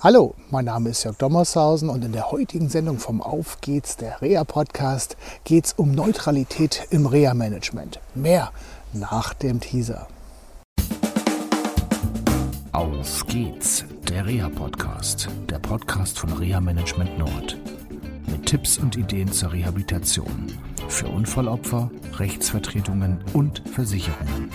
Hallo, mein Name ist Jörg Dommershausen und in der heutigen Sendung vom Auf geht's, der Rea Podcast, geht's um Neutralität im Rea Management. Mehr nach dem Teaser. Auf geht's, der Rea Podcast, der Podcast von Rea Management Nord. Mit Tipps und Ideen zur Rehabilitation für Unfallopfer, Rechtsvertretungen und Versicherungen.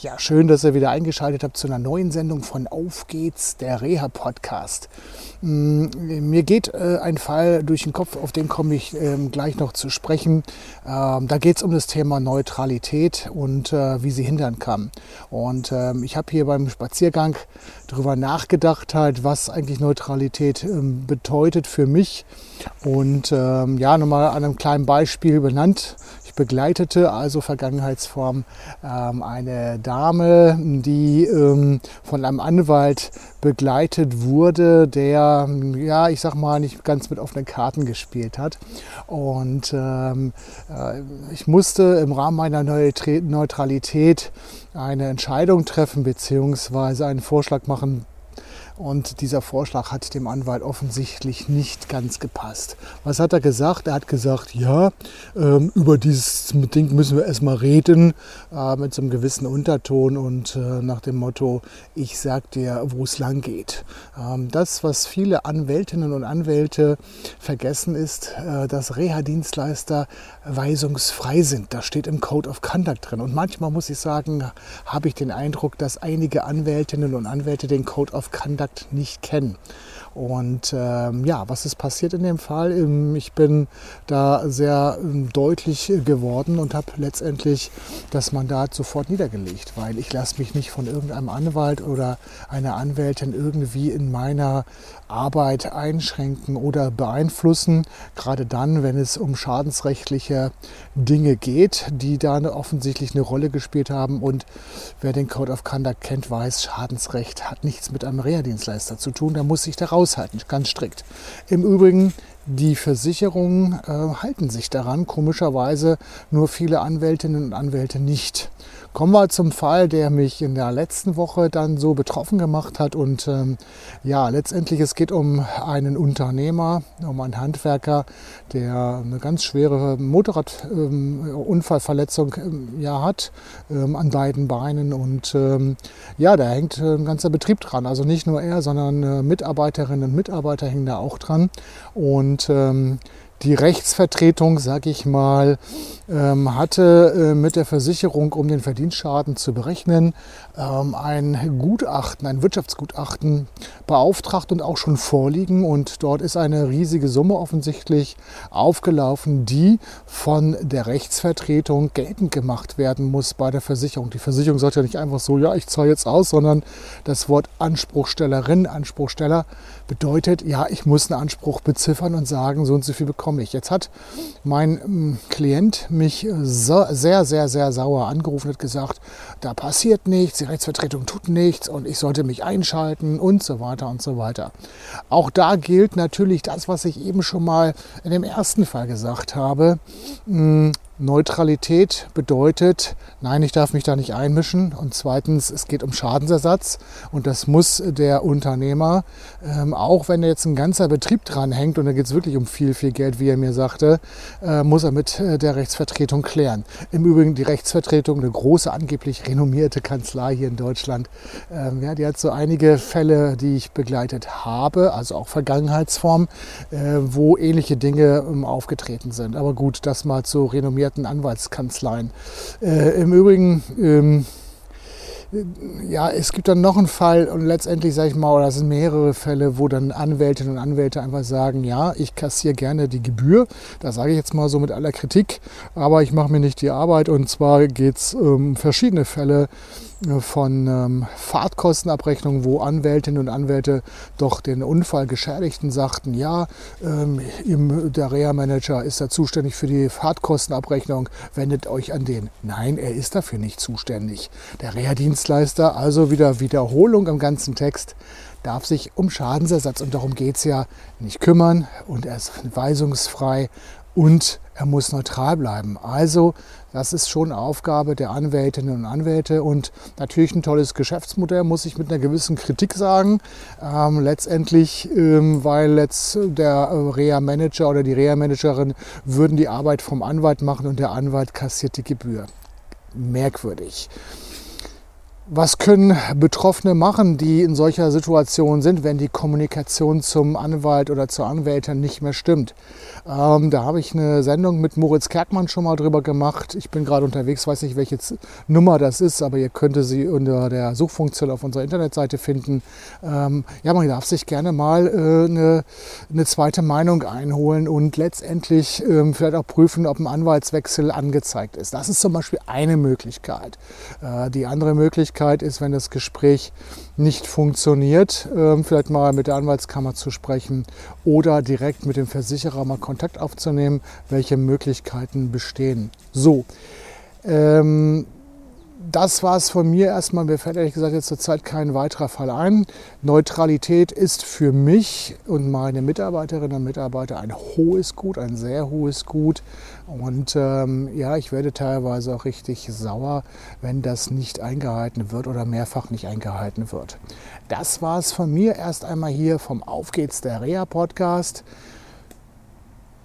Ja, schön, dass ihr wieder eingeschaltet habt zu einer neuen Sendung von Auf geht's, der Reha-Podcast. Mm, mir geht äh, ein Fall durch den Kopf, auf den komme ich ähm, gleich noch zu sprechen. Ähm, da geht es um das Thema Neutralität und äh, wie sie hindern kann. Und ähm, ich habe hier beim Spaziergang darüber nachgedacht, halt, was eigentlich Neutralität bedeutet für mich. Und ja, nochmal an einem kleinen Beispiel benannt begleitete, also Vergangenheitsform, ähm, eine Dame, die ähm, von einem Anwalt begleitet wurde, der, ja, ich sag mal, nicht ganz mit offenen Karten gespielt hat. Und ähm, äh, ich musste im Rahmen meiner Neutralität eine Entscheidung treffen, beziehungsweise einen Vorschlag machen, und dieser Vorschlag hat dem Anwalt offensichtlich nicht ganz gepasst. Was hat er gesagt? Er hat gesagt, ja, ähm, über dieses Ding müssen wir erstmal reden, äh, mit so einem gewissen Unterton und äh, nach dem Motto, ich sag dir, wo es lang geht. Ähm, das, was viele Anwältinnen und Anwälte vergessen, ist, äh, dass Reha-Dienstleister weisungsfrei sind. Das steht im Code of Conduct drin. Und manchmal muss ich sagen, habe ich den Eindruck, dass einige Anwältinnen und Anwälte den Code of Conduct Kontakt nicht kennen. Und ähm, ja, was ist passiert in dem Fall? Ähm, ich bin da sehr ähm, deutlich geworden und habe letztendlich das Mandat sofort niedergelegt, weil ich lasse mich nicht von irgendeinem Anwalt oder einer Anwältin irgendwie in meiner Arbeit einschränken oder beeinflussen, gerade dann, wenn es um schadensrechtliche Dinge geht, die da offensichtlich eine Rolle gespielt haben. Und wer den Code of Conduct kennt, weiß, Schadensrecht hat nichts mit einem Reha-Dienstleister zu tun. Da muss sich da raushalten, ganz strikt. Im Übrigen die Versicherungen äh, halten sich daran, komischerweise nur viele Anwältinnen und Anwälte nicht. Kommen wir zum Fall, der mich in der letzten Woche dann so betroffen gemacht hat. Und ähm, ja, letztendlich es geht um einen Unternehmer, um einen Handwerker, der eine ganz schwere Motorradunfallverletzung ähm, ja, hat ähm, an beiden Beinen. Und ähm, ja, da hängt ein ganzer Betrieb dran. Also nicht nur er, sondern äh, Mitarbeiterinnen und Mitarbeiter hängen da auch dran. Und ähm, die Rechtsvertretung, sag ich mal, ähm, hatte äh, mit der Versicherung, um den Verdienstschaden zu berechnen, ähm, ein Gutachten, ein Wirtschaftsgutachten beauftragt und auch schon vorliegen. Und dort ist eine riesige Summe offensichtlich aufgelaufen, die von der Rechtsvertretung geltend gemacht werden muss bei der Versicherung. Die Versicherung sagt ja nicht einfach so, ja, ich zahle jetzt aus, sondern das Wort Anspruchstellerin, Anspruchsteller bedeutet, ja, ich muss einen Anspruch beziffern und sagen, so und so viel bekomme ich. Jetzt hat mein ähm, Klient mich sehr, sehr, sehr sauer angerufen und gesagt, da passiert nichts, die Rechtsvertretung tut nichts und ich sollte mich einschalten und so weiter und so weiter. Auch da gilt natürlich das, was ich eben schon mal in dem ersten Fall gesagt habe. Neutralität bedeutet, nein, ich darf mich da nicht einmischen. Und zweitens, es geht um Schadensersatz. Und das muss der Unternehmer, ähm, auch wenn er jetzt ein ganzer Betrieb dran hängt und da geht es wirklich um viel, viel Geld, wie er mir sagte, äh, muss er mit äh, der Rechtsvertretung klären. Im Übrigen die Rechtsvertretung, eine große, angeblich renommierte Kanzlei hier in Deutschland, ähm, ja, die hat so einige Fälle, die ich begleitet habe, also auch Vergangenheitsformen, äh, wo ähnliche Dinge ähm, aufgetreten sind. Aber gut, das mal zu renommiert renommierten Anwaltskanzleien. Äh, Im Übrigen, ähm, ja, es gibt dann noch einen Fall und letztendlich sage ich mal, oder es sind mehrere Fälle, wo dann Anwältinnen und Anwälte einfach sagen, ja, ich kassiere gerne die Gebühr. Das sage ich jetzt mal so mit aller Kritik, aber ich mache mir nicht die Arbeit und zwar geht es um verschiedene Fälle von ähm, Fahrtkostenabrechnungen, wo Anwältinnen und Anwälte doch den Unfallgeschädigten sagten, ja, ähm, der Reha-Manager ist da zuständig für die Fahrtkostenabrechnung, wendet euch an den. Nein, er ist dafür nicht zuständig. Der Reha-Dienstleister, also wieder Wiederholung im ganzen Text, darf sich um Schadensersatz, und darum geht es ja, nicht kümmern und er ist weisungsfrei und er muss neutral bleiben. Also das ist schon Aufgabe der Anwältinnen und Anwälte und natürlich ein tolles Geschäftsmodell, muss ich mit einer gewissen Kritik sagen. Ähm, letztendlich, ähm, weil jetzt der Reha-Manager oder die Reha-Managerin würden die Arbeit vom Anwalt machen und der Anwalt kassiert die Gebühr. Merkwürdig. Was können Betroffene machen, die in solcher Situation sind, wenn die Kommunikation zum Anwalt oder zur Anwältin nicht mehr stimmt? Ähm, da habe ich eine Sendung mit Moritz Kerkmann schon mal drüber gemacht. Ich bin gerade unterwegs, weiß nicht, welche Nummer das ist, aber ihr könnt sie unter der Suchfunktion auf unserer Internetseite finden. Ähm, ja, man darf sich gerne mal äh, eine, eine, zweite Meinung einholen und letztendlich ähm, vielleicht auch prüfen, ob ein Anwaltswechsel angezeigt ist. Das ist zum Beispiel eine Möglichkeit. Äh, die andere Möglichkeit Möglichkeit ist, wenn das Gespräch nicht funktioniert, ähm, vielleicht mal mit der Anwaltskammer zu sprechen oder direkt mit dem Versicherer mal Kontakt aufzunehmen, welche Möglichkeiten bestehen. So, ähm, das war es von mir erstmal. Mir fällt ehrlich gesagt jetzt zurzeit kein weiterer Fall ein. Neutralität ist für mich und meine Mitarbeiterinnen und Mitarbeiter ein hohes Gut, ein sehr hohes Gut. Und ähm, ja, ich werde teilweise auch richtig sauer, wenn das nicht eingehalten wird oder mehrfach nicht eingehalten wird. Das war es von mir erst einmal hier vom Auf geht's der Reha Podcast.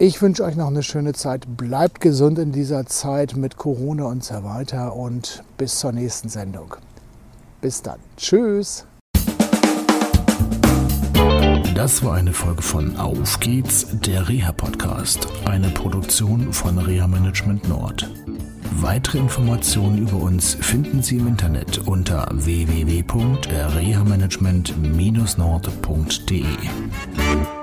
Ich wünsche euch noch eine schöne Zeit. Bleibt gesund in dieser Zeit mit Corona und so weiter und bis zur nächsten Sendung. Bis dann. Tschüss. Das war eine Folge von Auf geht's, der Reha-Podcast, eine Produktion von Reha Management Nord. Weitere Informationen über uns finden Sie im Internet unter www.rehamanagement-nord.de.